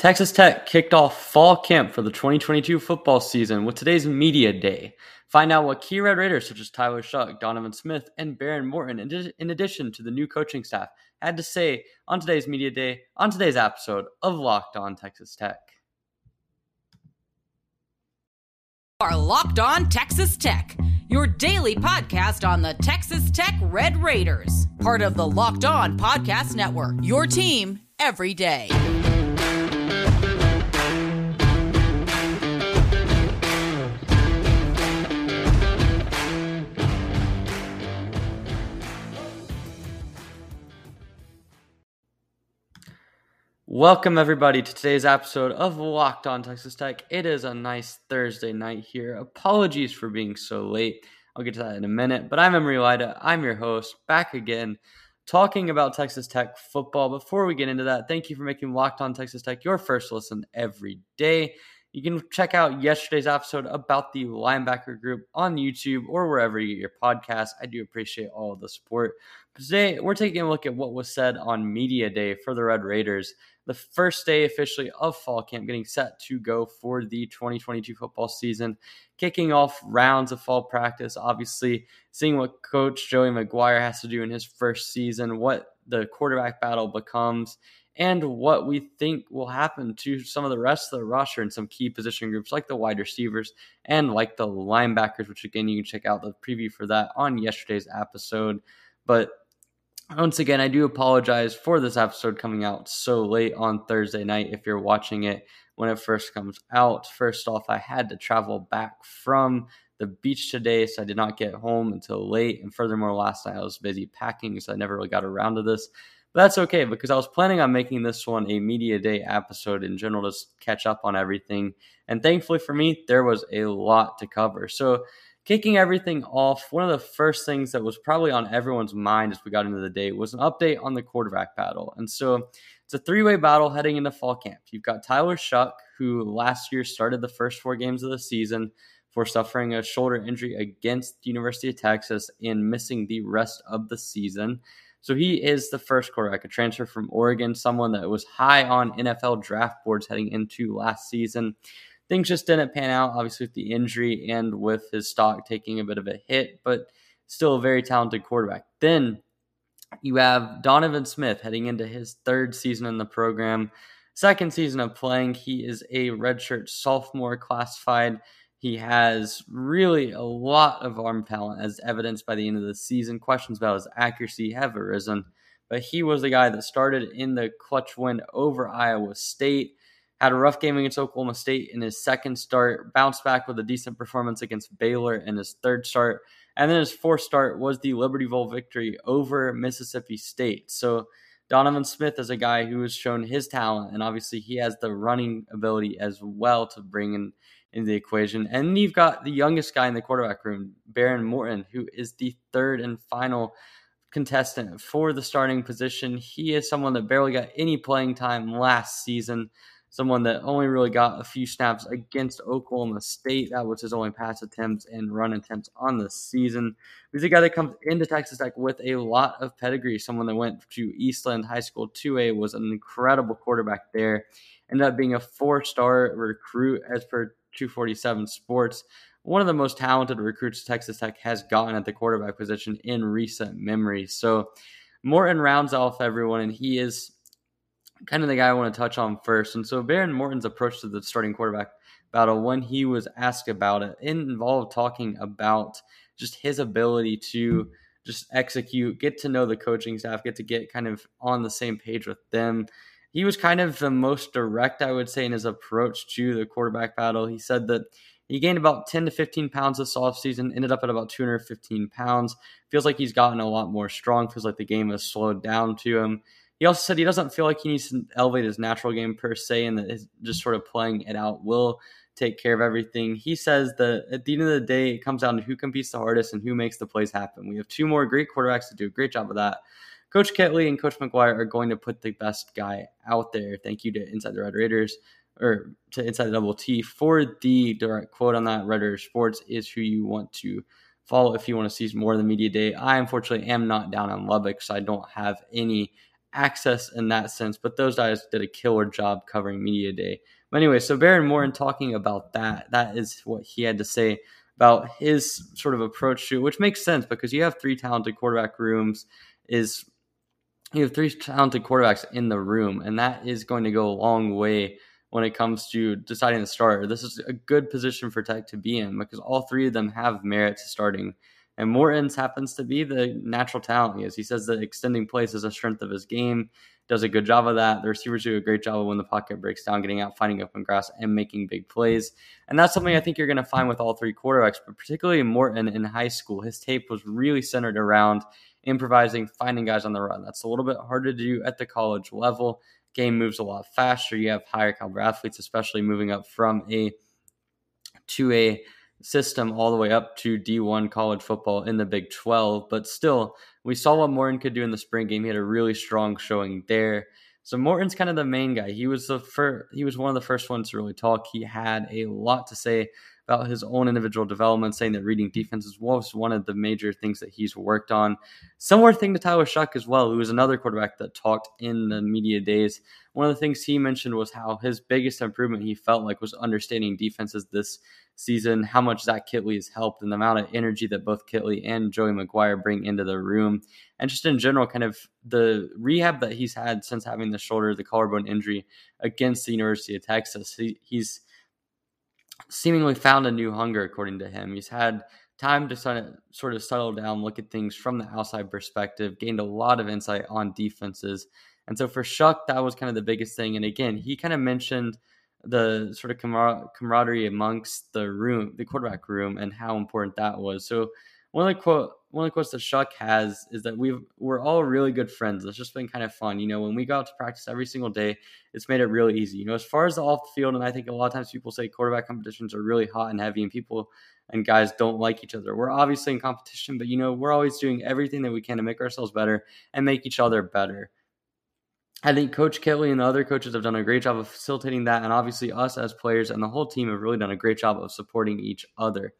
Texas Tech kicked off fall camp for the 2022 football season with today's media day. Find out what key Red Raiders such as Tyler Shough, Donovan Smith, and Behren Morton, in addition to the new coaching staff, had to say on today's media day on today's episode of Locked On Texas Tech. Are Locked On Texas Tech, your daily podcast on the Texas Tech Red Raiders, part of the Locked On Podcast Network. Your team every day. Welcome, everybody, to today's episode of Locked On Texas Tech. It is a nice Thursday night here. Apologies for being so late. I'll get to that in a minute. But I'm Emory Lida. I'm your host, back again, talking about Texas Tech football. Before we get into that, thank you for making Locked On Texas Tech your first listen every day. You can check out yesterday's episode about the linebacker group on YouTube or wherever you get your podcast. I do appreciate all the support. Today, we're taking a look at what was said on Media Day for the Red Raiders the first day officially of fall camp, getting set to go for the 2022 football season, kicking off rounds of fall practice. Obviously, seeing what Coach Joey McGuire has to do in his first season, what the quarterback battle becomes, and what we think will happen to some of the rest of the roster in some key position groups like the wide receivers and like the linebackers, which again, you can check out the preview for that on yesterday's episode. But once again, I do apologize for this episode coming out so late on Thursday night if you're watching it when it first comes out. First off, I had to travel back from the beach today, so I did not get home until late. And furthermore, last night I was busy packing, so I never really got around to this. But that's okay because I was planning on making this one a media day episode in general to catch up on everything. And thankfully for me, there was a lot to cover. So kicking everything off, one of the first things that was probably on everyone's mind as we got into the day was an update on the quarterback battle. And so it's a three way battle heading into fall camp. You've got Tyler Shough, who last year started the first four games of the season for suffering a shoulder injury against University of Texas and missing the rest of the season. So he is the first quarterback, a transfer from Oregon, someone that was high on NFL draft boards heading into last season things just didn't pan out, obviously, with the injury and with his stock taking a bit of a hit, but still a very talented quarterback. Then you have Donovan Smith heading into his third season in the program, second season of playing. He is a redshirt sophomore classified. He has really a lot of arm talent, as evidenced by the end of the season. Questions about his accuracy have arisen, but he was the guy that started in the clutch win over Iowa State had a rough game against Oklahoma State in his second start, bounced back with a decent performance against Baylor in his third start, and then his fourth start was the Liberty Bowl victory over Mississippi State. So Donovan Smith is a guy who has shown his talent, and obviously he has the running ability as well to bring in in the equation. And you've got the youngest guy in the quarterback room, Behren Morton, who is the third and final contestant for the starting position. He is someone that barely got any playing time last season someone that only really got a few snaps against Oklahoma State. That was his only pass attempts and run attempts on the season. He's a guy that comes into Texas Tech with a lot of pedigree. Someone that went to Eastland High School 2A was an incredible quarterback there. Ended up being a four-star recruit as per 247 Sports. One of the most talented recruits Texas Tech has gotten at the quarterback position in recent memory. So Morton rounds off everyone, and he is kind of the guy I want to touch on first. And so Behren Morton's approach to the starting quarterback battle, when he was asked about it, it involved talking about just his ability to just execute, get to know the coaching staff, get to get kind of on the same page with them. He was kind of the most direct, I would say, in his approach to the quarterback battle. He said that he gained about 10 to 15 pounds this offseason, ended up at about 215 pounds. Feels like he's gotten a lot more strong, feels like the game has slowed down to him. He also said he doesn't feel like he needs to elevate his natural game per se, and that just sort of playing it out will take care of everything. He says that at the end of the day, it comes down to who competes the hardest and who makes the plays happen. We have two more great quarterbacks to do a great job of that. Coach Kittley and Coach McGuire are going to put the best guy out there. Thank you to Inside the Red Raiders or to Inside the Double T for the direct quote on that. Red Raiders Sports is who you want to follow if you want to see more of the media day. I unfortunately am not down on Lubbock, so I don't have any access in that sense, but those guys did a killer job covering media day. But anyway, so Behren Morton talking about that, that is what he had to say about his sort of approach to, which makes sense because you have three talented quarterback rooms. Is you have three talented quarterbacks in the room, and that is going to go a long way when it comes to deciding the starter. This is a good position for Tech to be in because all three of them have merit to starting. And Morton's happens to be the natural talent he is. He says that extending plays is a strength of his game does a good job of that. The receivers do a great job of when the pocket breaks down, getting out, finding open grass, and making big plays. And that's something I think you're going to find with all three quarterbacks, but particularly Morton in high school. His tape was really centered around improvising, finding guys on the run. That's a little bit harder to do at the college level. Game moves a lot faster. You have higher caliber athletes, especially moving up from a to a system all the way up to D1 college football in the Big 12. But still, we saw what Morton could do in the spring game. He had a really strong showing there. So Morton's kind of the main guy. He was the first, he was one of the first ones to really talk. He had a lot to say about his own individual development, saying that reading defenses was one of the major things that he's worked on. Similar thing to Tyler Shough as well, who was another quarterback that talked in the media days. One of the things he mentioned was how his biggest improvement he felt like was understanding defenses this season, how much Zach Kittley has helped, and the amount of energy that both Kittley and Joey McGuire bring into the room, and just in general, kind of the rehab that he's had since having the shoulder, the collarbone injury against the University of Texas. He, he's seemingly found a new hunger, according to him. He's had time to sort of settle down, look at things from the outside perspective, gained a lot of insight on defenses. And so for Shough, that was kind of the biggest thing. And again, he kind of mentioned the sort of camaraderie amongst the room, the quarterback room, and how important that was. So one of the quote one of the quotes that Shough has is that we've we're all really good friends. It's just been kind of fun. You know, when we go out to practice every single day, it's made it really easy. You know, as far as the off the field, and I think a lot of times people say quarterback competitions are really hot and heavy, and people and guys don't like each other. We're obviously in competition, but you know, we're always doing everything that we can to make ourselves better and make each other better. I think Coach Kittley and the other coaches have done a great job of facilitating that, and obviously us as players and the whole team have really done a great job of supporting each other.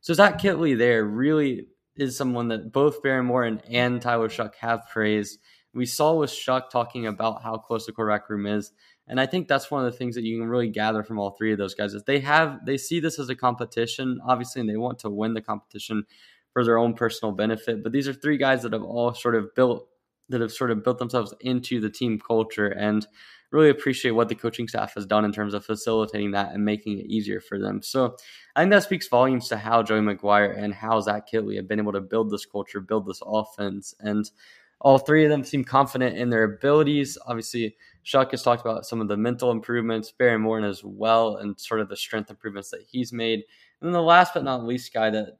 So Zach Kittley there really is someone that both Behren Morton and Tyler Shough have praised. We saw with Shough talking about how close the quarterback room is. And I think that's one of the things that you can really gather from all three of those guys is they have they see this as a competition, obviously, and they want to win the competition for their own personal benefit. But these are three guys that have all sort of built that have sort of built themselves into the team culture and really appreciate what the coaching staff has done in terms of facilitating that and making it easier for them. So I think that speaks volumes to how Joey McGuire and how Zach Kittley have been able to build this culture, build this offense. And all three of them seem confident in their abilities. Obviously, Shough has talked about some of the mental improvements, Behren Morton as well, and sort of the strength improvements that he's made. And then the last but not least guy that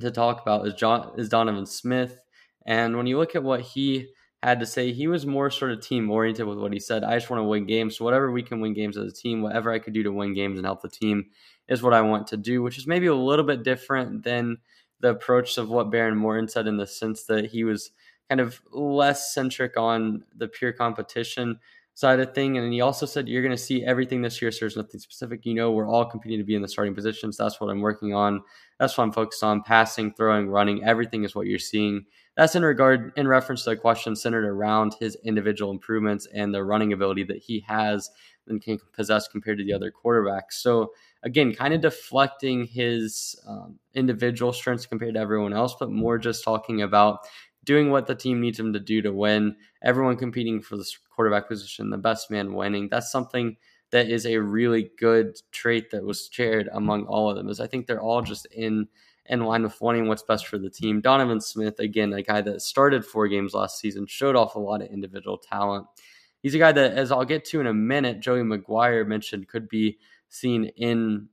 to talk about is John is Donovan Smith. And when you look at what he had to say, he was more sort of team oriented with what he said. I just want to win games. So whatever we can win games as a team, whatever I could do to win games and help the team is what I want to do, which is maybe a little bit different than the approach of what Behren Morton said in the sense that he was kind of less centric on the pure competition side of thing. And he also said, You're going to see everything this year. So there's nothing specific. You know, we're all competing to be in the starting positions. That's what I'm working on. That's what I'm focused on. Passing, throwing, running. Everything is what you're seeing. That's in regard, in reference to a question centered around his individual improvements and the running ability that he has and can possess compared to the other quarterbacks. So, again, kind of deflecting his um, individual strengths compared to everyone else, but more just talking about doing what the team needs him to do to win, everyone competing for the quarterback position, the best man winning. That's something that is a really good trait that was shared among all of them. Is I think they're all just in in line with wanting what's best for the team. Donovan Smith, again, a guy that started four games last season, showed off a lot of individual talent. He's a guy that, as I'll get to in a minute, Joey McGuire mentioned could be seen in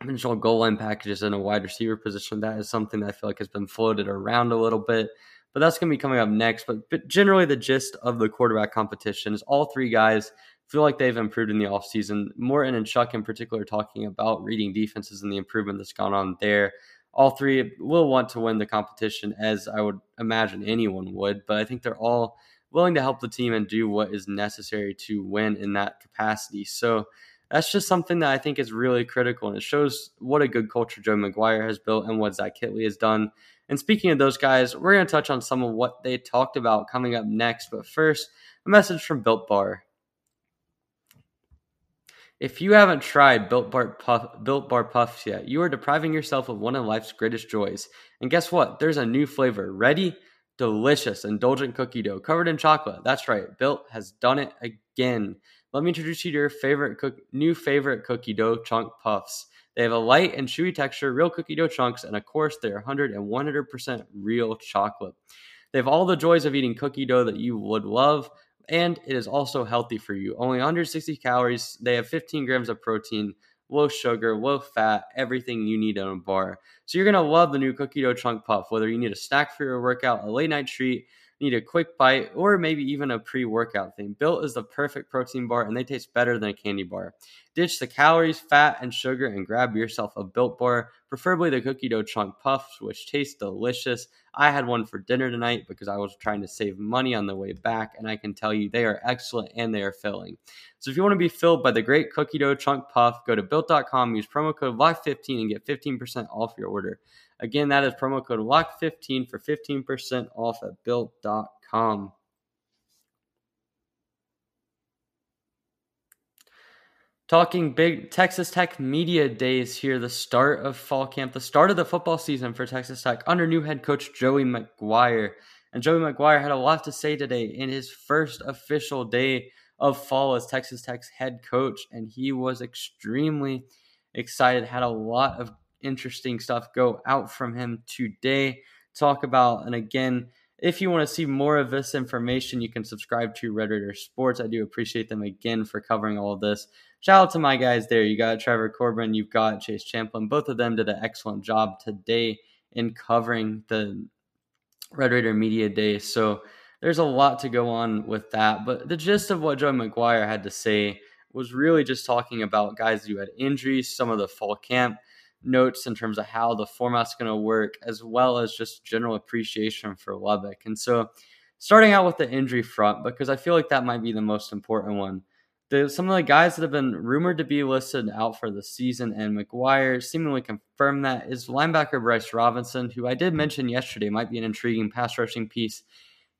potential goal line packages in a wide receiver position. That is something that I feel like has been floated around a little bit but that's going to be coming up next. But, but generally, the gist of the quarterback competition is all three guys feel like they've improved in the offseason. Morton and Shough, in particular, talking about reading defenses and the improvement that's gone on there. All three will want to win the competition, as I would imagine anyone would, but I think they're all willing to help the team and do what is necessary to win in that capacity. So that's just something that I think is really critical, and it shows what a good culture Joe McGuire has built and what Zach Kittley has done And speaking of those guys, we're going to touch on some of what they talked about coming up next. But first, a message from Built Bar. If you haven't tried Built Bar, Puff, Built Bar Puffs yet, you are depriving yourself of one of life's greatest joys. And guess what? There's a new flavor. Ready? Delicious, indulgent cookie dough covered in chocolate. That's right. Built has done it again. Let me introduce you to your favorite cook, new favorite cookie dough chunk puffs. They have a light and chewy texture, real cookie dough chunks, and of course, they're 100 and 100% real chocolate. They have all the joys of eating cookie dough that you would love, and it is also healthy for you. Only 160 calories. They have 15 grams of protein, low sugar, low fat, everything you need in a bar. So you're gonna love the new cookie dough chunk puff. Whether you need a snack for your workout, a late night treat, need a quick bite, or maybe even a pre workout thing. Built is the perfect protein bar and they taste better than a candy bar. Ditch the calories, fat, and sugar and grab yourself a built bar, preferably the cookie dough chunk puffs, which taste delicious. I had one for dinner tonight because I was trying to save money on the way back, and I can tell you they are excellent and they are filling. So if you want to be filled by the great cookie dough chunk puff, go to built.com, use promo code LOCK15 and get 15% off your order. Again, that is promo code LOCK15 for 15% off at built.com. Talking big Texas Tech Media Days here, the start of fall camp, the start of the football season for Texas Tech under new head coach Joey McGuire. And Joey McGuire had a lot to say today in his first official day of fall as Texas Tech's head coach, and he was extremely excited, had a lot of interesting stuff go out from him today. Talk about, and again, if you want to see more of this information, you can subscribe to Red Raider Sports. I do appreciate them again for covering all of this. Shout out to my guys there. You got Trevor Corbin, you've got Chase Champlin. Both of them did an excellent job today in covering the Red Raider Media Day. So there's a lot to go on with that. But the gist of what Joe McGuire had to say was really just talking about guys who had injuries, some of the fall camp notes in terms of how the format's going to work, as well as just general appreciation for Lubbock. And so, starting out with the injury front, because I feel like that might be the most important one. The, some of the guys that have been rumored to be listed out for the season, and McGuire seemingly confirmed that, is linebacker Bryce Robinson, who I did mention yesterday might be an intriguing pass rushing piece.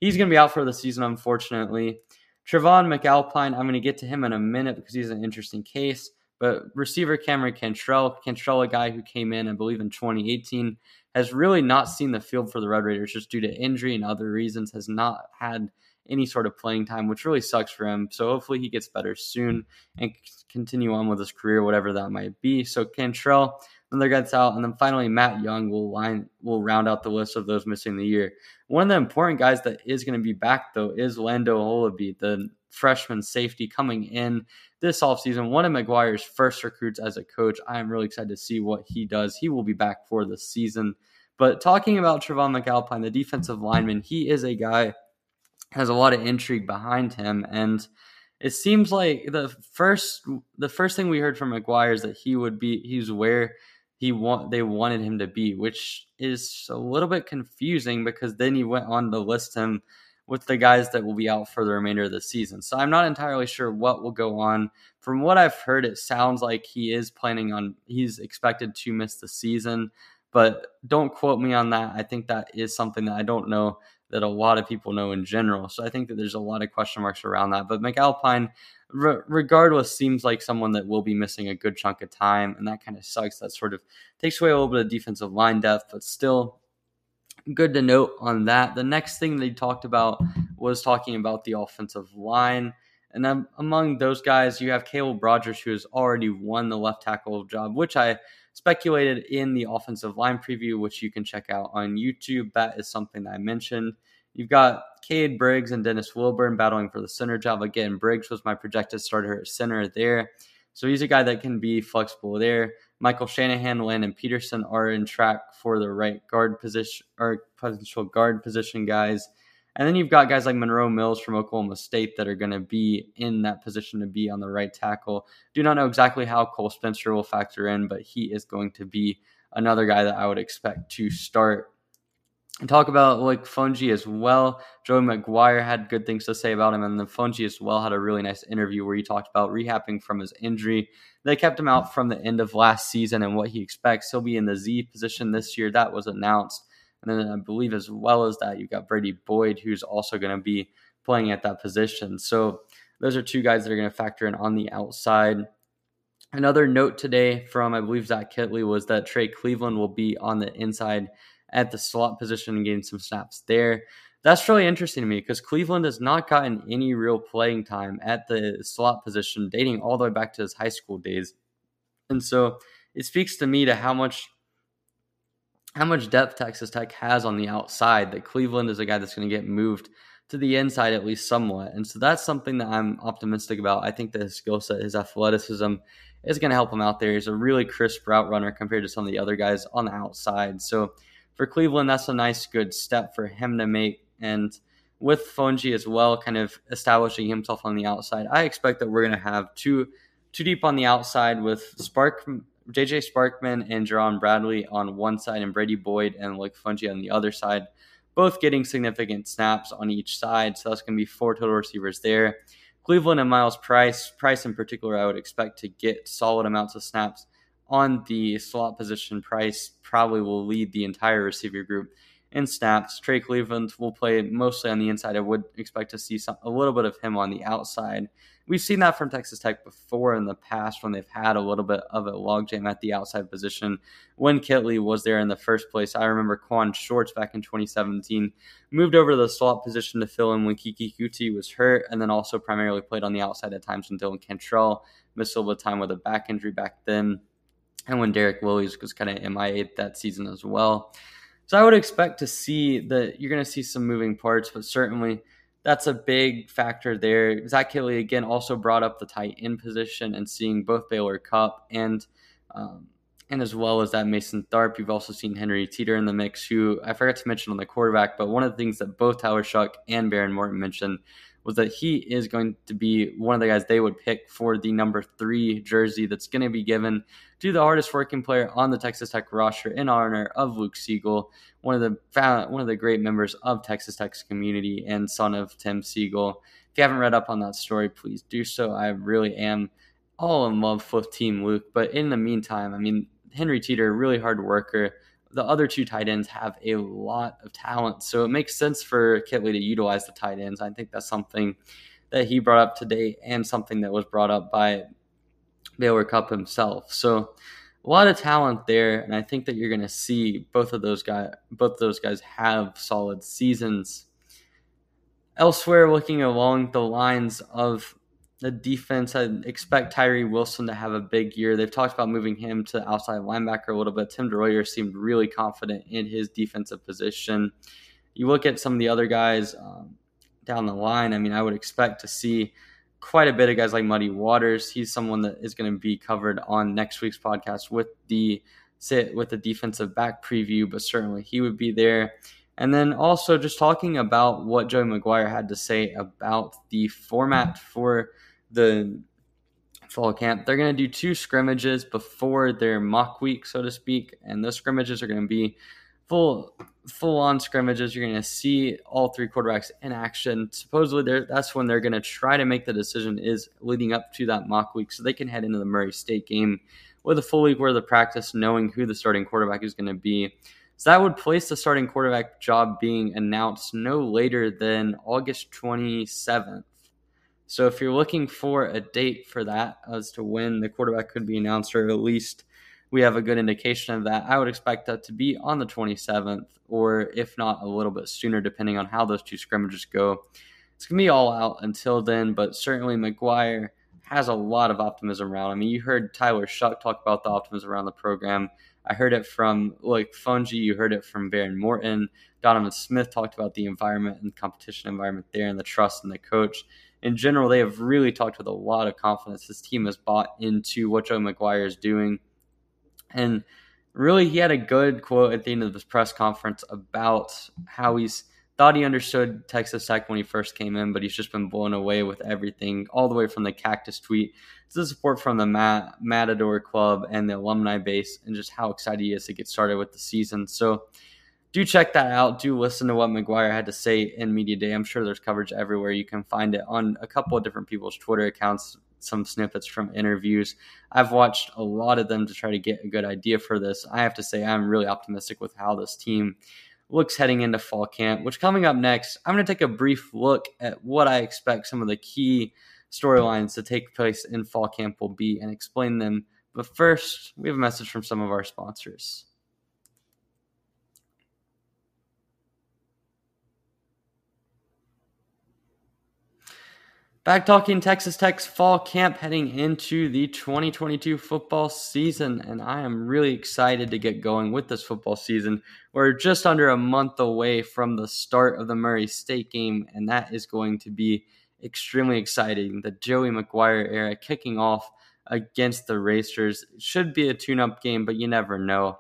He's going to be out for the season, unfortunately. Trevon McAlpine, I'm going to get to him in a minute because he's an interesting case. But receiver Cameron Cantrell, Cantrell, a guy who came in, I believe, in 2018, has really not seen the field for the Red Raiders just due to injury and other reasons, has not had any sort of playing time, which really sucks for him. So hopefully he gets better soon and continue on with his career, whatever that might be. So Cantrell, another gets out, and then finally Matt Young will line will round out the list of those missing the year. One of the important guys that is going to be back though is Lando Holaby, the freshman safety coming in this offseason. One of McGuire's first recruits as a coach. I am really excited to see what he does. He will be back for the season. But talking about Trevon McAlpine, the defensive lineman, he is a guy has a lot of intrigue behind him, and it seems like the first the first thing we heard from McGuire is that he would be he's where he want they wanted him to be, which is a little bit confusing because then he went on to list him with the guys that will be out for the remainder of the season. So I'm not entirely sure what will go on. From what I've heard, it sounds like he is planning on, he's expected to miss the season, but don't quote me on that. I think that is something that I don't know that a lot of people know in general. So I think that there's a lot of question marks around that. But McAlpine, re- regardless, seems like someone that will be missing a good chunk of time, and that kind of sucks. That sort of takes away a little bit of defensive line depth, but still good to note on that. The next thing they talked about was talking about the offensive line. And among those guys, you have Caleb Rogers, who has already won the left tackle job, which I speculated in the offensive line preview, which you can check out on YouTube. That is something that I mentioned. You've got Cade Briggs and Dennis Wilburn battling for the center job. Again, Briggs was my projected starter at center there. So he's a guy that can be flexible there. Michael Shanahan, Landon Peterson are in track for the right guard position or potential guard position guys. And then you've got guys like Monroe Mills from Oklahoma State that are going to be in that position to be on the right tackle. Do not know exactly how Cole Spencer will factor in, but he is going to be another guy that I would expect to start talk about Loic Fouonji as well. Joe McGuire had good things to say about him, and then Fouonji as well had a really nice interview where he talked about rehabbing from his injury. They kept him out from the end of last season and what he expects. He'll be in the Z position this year. That was announced. And then I believe as well as that, you've got Brady Boyd, who's also going to be playing at that position. So those are two guys that are going to factor in on the outside. Another note today from, I believe, Zach Kittley was that Trey Cleveland will be on the inside at the slot position and getting some snaps there. That's really interesting to me because Cleveland has not gotten any real playing time at the slot position dating all the way back to his high school days. And so it speaks to me to how much how much depth Texas Tech has on the outside that Cleveland is a guy that's going to get moved to the inside at least somewhat. And so that's something that I'm optimistic about. I think that his skill set, his athleticism is going to help him out there. He's a really crisp route runner compared to some of the other guys on the outside. So for Cleveland, that's a nice, good step for him to make. And with Fouonji as well, kind of establishing himself on the outside, I expect that we're going to have two two deep on the outside with Spark, JJ Sparkman and Jerand Bradley on one side, and Brady Boyd and Loic Fouonji on the other side, both getting significant snaps on each side. So that's going to be four total receivers there. Cleveland and Myles Price, Price in particular, I would expect to get solid amounts of snaps on the slot position. Price probably will lead the entire receiver group in snaps. Trey Cleveland will play mostly on the inside. I would expect to see some, a little bit of him on the outside. We've seen that from Texas Tech before in the past when they've had a little bit of a logjam at the outside position. When Kittley was there in the first place, I remember Quan Shorts back in 2017 moved over to the slot position to fill in when Keke Coutee was hurt, and then also primarily played on the outside at times when Dylan Cantrell missed a little bit of time with a back injury back then, and when Derek Williams was kind of MIA that season as well. So I would expect to see that you're going to see some moving parts, but certainly that's a big factor there. Zach Kittley again also brought up the tight end position and seeing both Baylor Cupp and um, and as well as that Mason Tharp. You've also seen Henry Teeter in the mix, who I forgot to mention on the quarterback, but one of the things that both Tyler Shough and Behren Morton mentioned was that he is going to be one of the guys they would pick for the number three jersey that's going to be given to the hardest working player on the Texas Tech roster in honor of Luke Siegel, one of the one of the great members of Texas Tech's community and son of Tim Siegel. If you haven't read up on that story, please do so. I really am all in love with Team Luke. But in the meantime, I mean, Henry Teeter, really hard worker the other two tight ends have a lot of talent. So it makes sense for Kittley to utilize the tight ends. I think that's something that he brought up today and something that was brought up by Baylor Cupp himself. So a lot of talent there, and I think that you're going to see both of those guys. Both of those guys have solid seasons. Elsewhere, looking along the lines of the defense, I expect Tyree Wilson to have a big year. They've talked about moving him to outside linebacker a little bit. Tim DeRuyter seemed really confident in his defensive position. You look at some of the other guys um, down the line. I mean, I would expect to see quite a bit of guys like Muddy Waters. He's someone that is going to be covered on next week's podcast with the sit with the defensive back preview, but certainly he would be there. And then also just talking about what Joey McGuire had to say about the format for the fall camp. They're going to do two scrimmages before their mock week, so to speak, and those scrimmages are going to be full full on scrimmages. You're going to see all three quarterbacks in action. Supposedly, that's when they're going to try to make the decision is leading up to that mock week, so they can head into the Murray State game with a full week worth of practice, knowing who the starting quarterback is going to be. So that would place the starting quarterback job being announced no later than August 27th. So if you're looking for a date for that as to when the quarterback could be announced, or at least we have a good indication of that, I would expect that to be on the 27th, or if not a little bit sooner, depending on how those two scrimmages go. It's going to be all out until then, but certainly McGuire has a lot of optimism around. I mean, you heard Tyler Shough talk about the optimism around the program. I heard it from Loic Fouonji, you heard it from Behren Morton. Donovan Smith talked about the environment and competition environment there and the trust in the coach in general, they have really talked with a lot of confidence. This team has bought into what Joe McGuire is doing. And really, he had a good quote at the end of this press conference about how he's thought he understood Texas Tech when he first came in, but he's just been blown away with everything, all the way from the cactus tweet to the support from the Matador Club and the alumni base, and just how excited he is to get started with the season. So, do check that out. Do listen to what McGuire had to say in Media Day. I'm sure there's coverage everywhere. You can find it on a couple of different people's Twitter accounts, some snippets from interviews. I've watched a lot of them to try to get a good idea for this. I have to say, I'm really optimistic with how this team looks heading into fall camp, which coming up next, I'm going to take a brief look at what I expect some of the key storylines to take place in fall camp will be and explain them. But first, we have a message from some of our sponsors. Back talking Texas Tech's fall camp heading into the 2022 football season, and I am really excited to get going with this football season. We're just under a month away from the start of the Murray State game, and that is going to be extremely exciting. The Joey McGuire era kicking off against the Racers should be a tune up game, but you never know.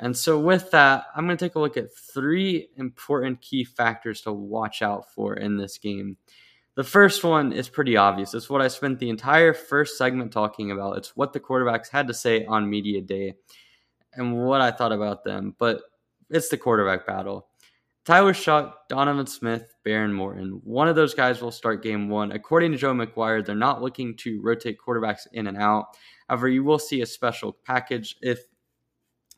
And so, with that, I'm going to take a look at three important key factors to watch out for in this game. The first one is pretty obvious. It's what I spent the entire first segment talking about. It's what the quarterbacks had to say on media day and what I thought about them. But it's the quarterback battle. Tyler Shough, Donovan Smith, Behren Morton. One of those guys will start game one. According to Joe McGuire, they're not looking to rotate quarterbacks in and out. However, you will see a special package if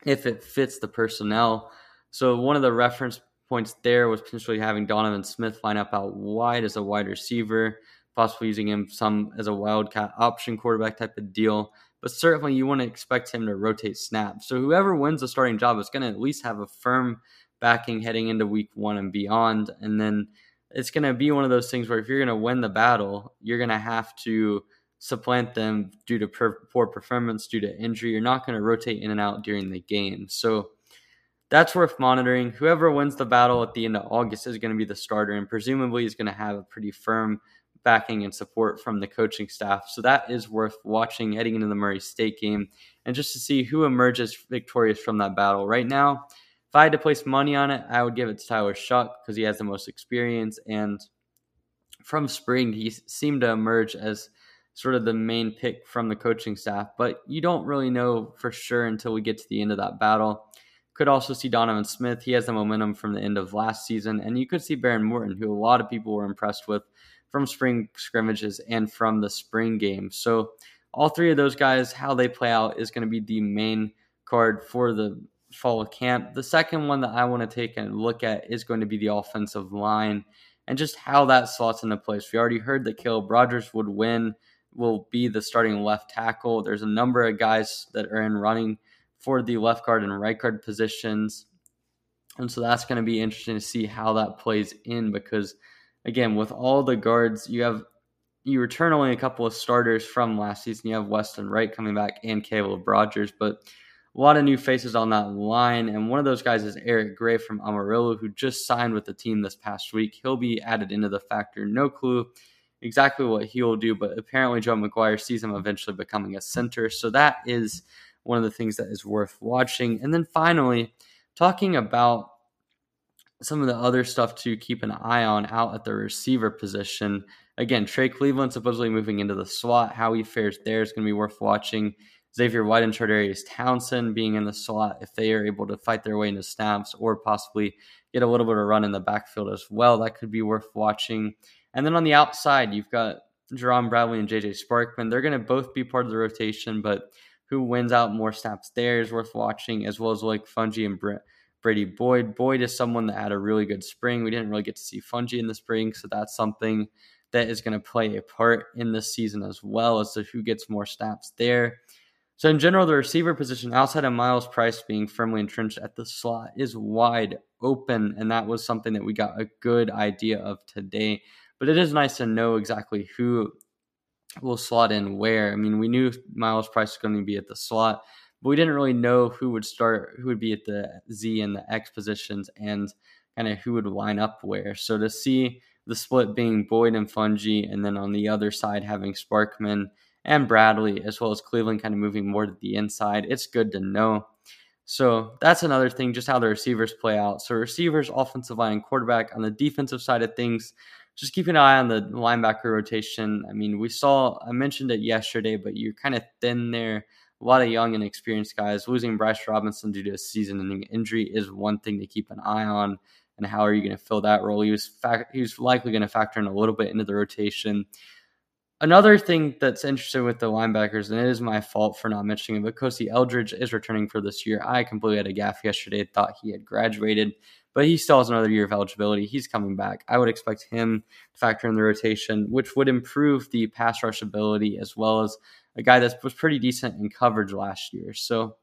if it fits the personnel. So one of the reference points there was potentially having Donovan Smith line up out wide as a wide receiver, possibly using him some as a wildcat option quarterback type of deal. But certainly you want to expect him to rotate snaps. So whoever wins the starting job is going to at least have a firm backing heading into week one and beyond. And then it's going to be one of those things where if you're going to win the battle, you're going to have to supplant them due to poor performance, due to injury. You're not going to rotate in and out during the game. So that's worth monitoring. Whoever wins the battle at the end of August is going to be the starter, and presumably is going to have a pretty firm backing and support from the coaching staff. So that is worth watching heading into the Murray State game and just to see who emerges victorious from that battle. Right now, if I had to place money on it, I would give it to Tyler Shough because he has the most experience. And from spring, he seemed to emerge as sort of the main pick from the coaching staff. But you don't really know for sure until we get to the end of that battle. Could also see Donovan Smith. He has the momentum from the end of last season. And you could see Behren Morton, who a lot of people were impressed with from spring scrimmages and from the spring game. So, all three of those guys, how they play out is going to be the main card for the fall camp. The second one that I want to take a look at is going to be the offensive line and just how that slots into place. We already heard that Caleb Rogers would win, will be the starting left tackle. There's a number of guys that are in running for the left guard and right guard positions. And so that's going to be interesting to see how that plays in because, again, with all the guards, you have you return only a couple of starters from last season. You have Weston Wright coming back and Caleb Rogers, but a lot of new faces on that line. And one of those guys is Eric Gray from Amarillo, who just signed with the team this past week. He'll be added into the factor. No clue exactly what he will do, but apparently Joe McGuire sees him eventually becoming a center. So that is one of the things that is worth watching. And then finally, talking about some of the other stuff to keep an eye on out at the receiver position. Again, Trey Cleveland supposedly moving into the slot. How he fares there is going to be worth watching. Xavier White and Charvarius Townsend being in the slot if they are able to fight their way into snaps or possibly get a little bit of run in the backfield as well. That could be worth watching. And then on the outside, you've got Jerand Bradley and JJ Sparkman. They're going to both be part of the rotation, but who wins out more snaps there is worth watching, as well as Loic Fouonji and Brady Boyd. Boyd is someone that had a really good spring. We didn't really get to see Fouonji in the spring, so that's something that is going to play a part in this season as well as to who gets more snaps there. So in general, the receiver position outside of Myles Price being firmly entrenched at the slot is wide open, and that was something that we got a good idea of today. But it is nice to know exactly who will slot in where. I mean, we knew Myles Price was going to be at the slot, but we didn't really know who would start, who would be at the Z and the X positions, and kind of who would line up where. So to see the split being Boyd and Fouonji, and then on the other side having Sparkman and Bradley, as well as Cleveland kind of moving more to the inside, it's good to know. So that's another thing, just how the receivers play out. So receivers, offensive line, quarterback. On the defensive side of things, just keep an eye on the linebacker rotation. I mean, we saw, I mentioned it yesterday, but you're kind of thin there. A lot of young and experienced guys. Losing Bryce Robinson due to a season ending injury is one thing to keep an eye on. And how are you going to fill that role? He was, fact, he was likely going to factor in a little bit into the rotation. Another thing that's interesting with the linebackers, and it is my fault for not mentioning it, but Kosi Eldridge is returning for this year. I completely had a gaff yesterday, thought he had graduated, but he still has another year of eligibility. He's coming back. I would expect him to factor in the rotation, which would improve the pass rush ability as well as a guy that was pretty decent in coverage last year. So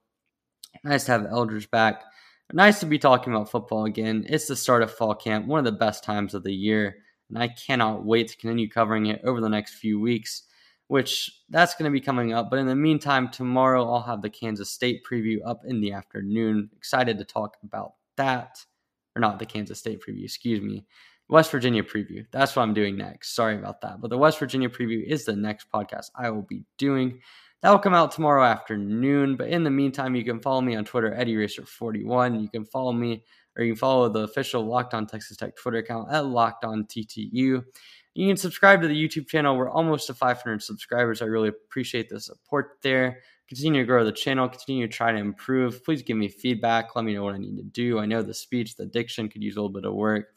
nice to have Eldridge back. Nice to be talking about football again. It's the start of fall camp, one of the best times of the year, and I cannot wait to continue covering it over the next few weeks which that's going to be coming up. But in the meantime, tomorrow I'll have the Kansas State preview up in the afternoon. Excited to talk about that. Or not the Kansas State preview, excuse me. West Virginia preview. That's what I'm doing next. Sorry about that. But the West Virginia preview is the next podcast I will be doing. That will come out tomorrow afternoon. But in the meantime, you can follow me on Twitter, Eddie Racer41. You can follow me or you can follow the official Locked On Texas Tech Twitter account at Locked On TTU. You can subscribe to the YouTube channel. We're almost to 500 subscribers. I really appreciate the support there. Continue to grow the channel, continue to try to improve. Please give me feedback. Let me know what I need to do. I know the speech, the diction could use a little bit of work.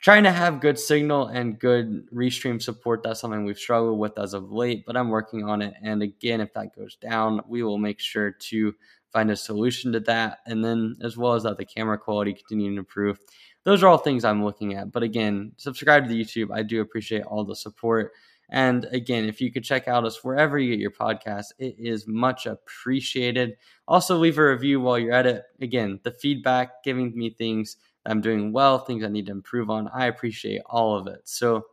Trying to have good signal and good restream support, that's something we've struggled with as of late, but I'm working on it. And again, if that goes down, we will make sure to find a solution to that. And then, as well as that, the camera quality continuing to improve those are all things I'm looking at. But again, subscribe to the YouTube. I do appreciate all the support. And again, if you could check out us wherever you get your podcast, it is much appreciated. Also, leave a review while you're at it. Again, the feedback, giving me things I'm doing well, things I need to improve on. I appreciate all of it. So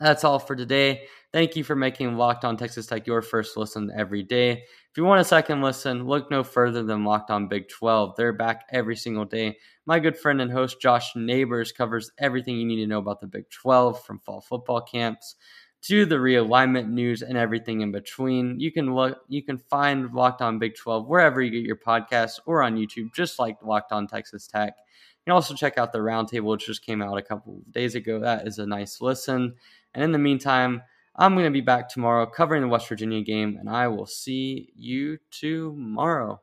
that's all for today. Thank you for making Locked On Texas Tech your first listen every day. If you want a second listen, look no further than Locked On Big 12. They're back every single day. My good friend and host Josh Neighbors covers everything you need to know about the Big 12 from fall football camps to the realignment news and everything in between. You can look you can find Locked On Big 12 wherever you get your podcasts or on YouTube, just like Locked On Texas Tech. You can also check out the roundtable, which just came out a couple of days ago. That is a nice listen. And in the meantime, I'm going to be back tomorrow covering the West Virginia game, and I will see you tomorrow.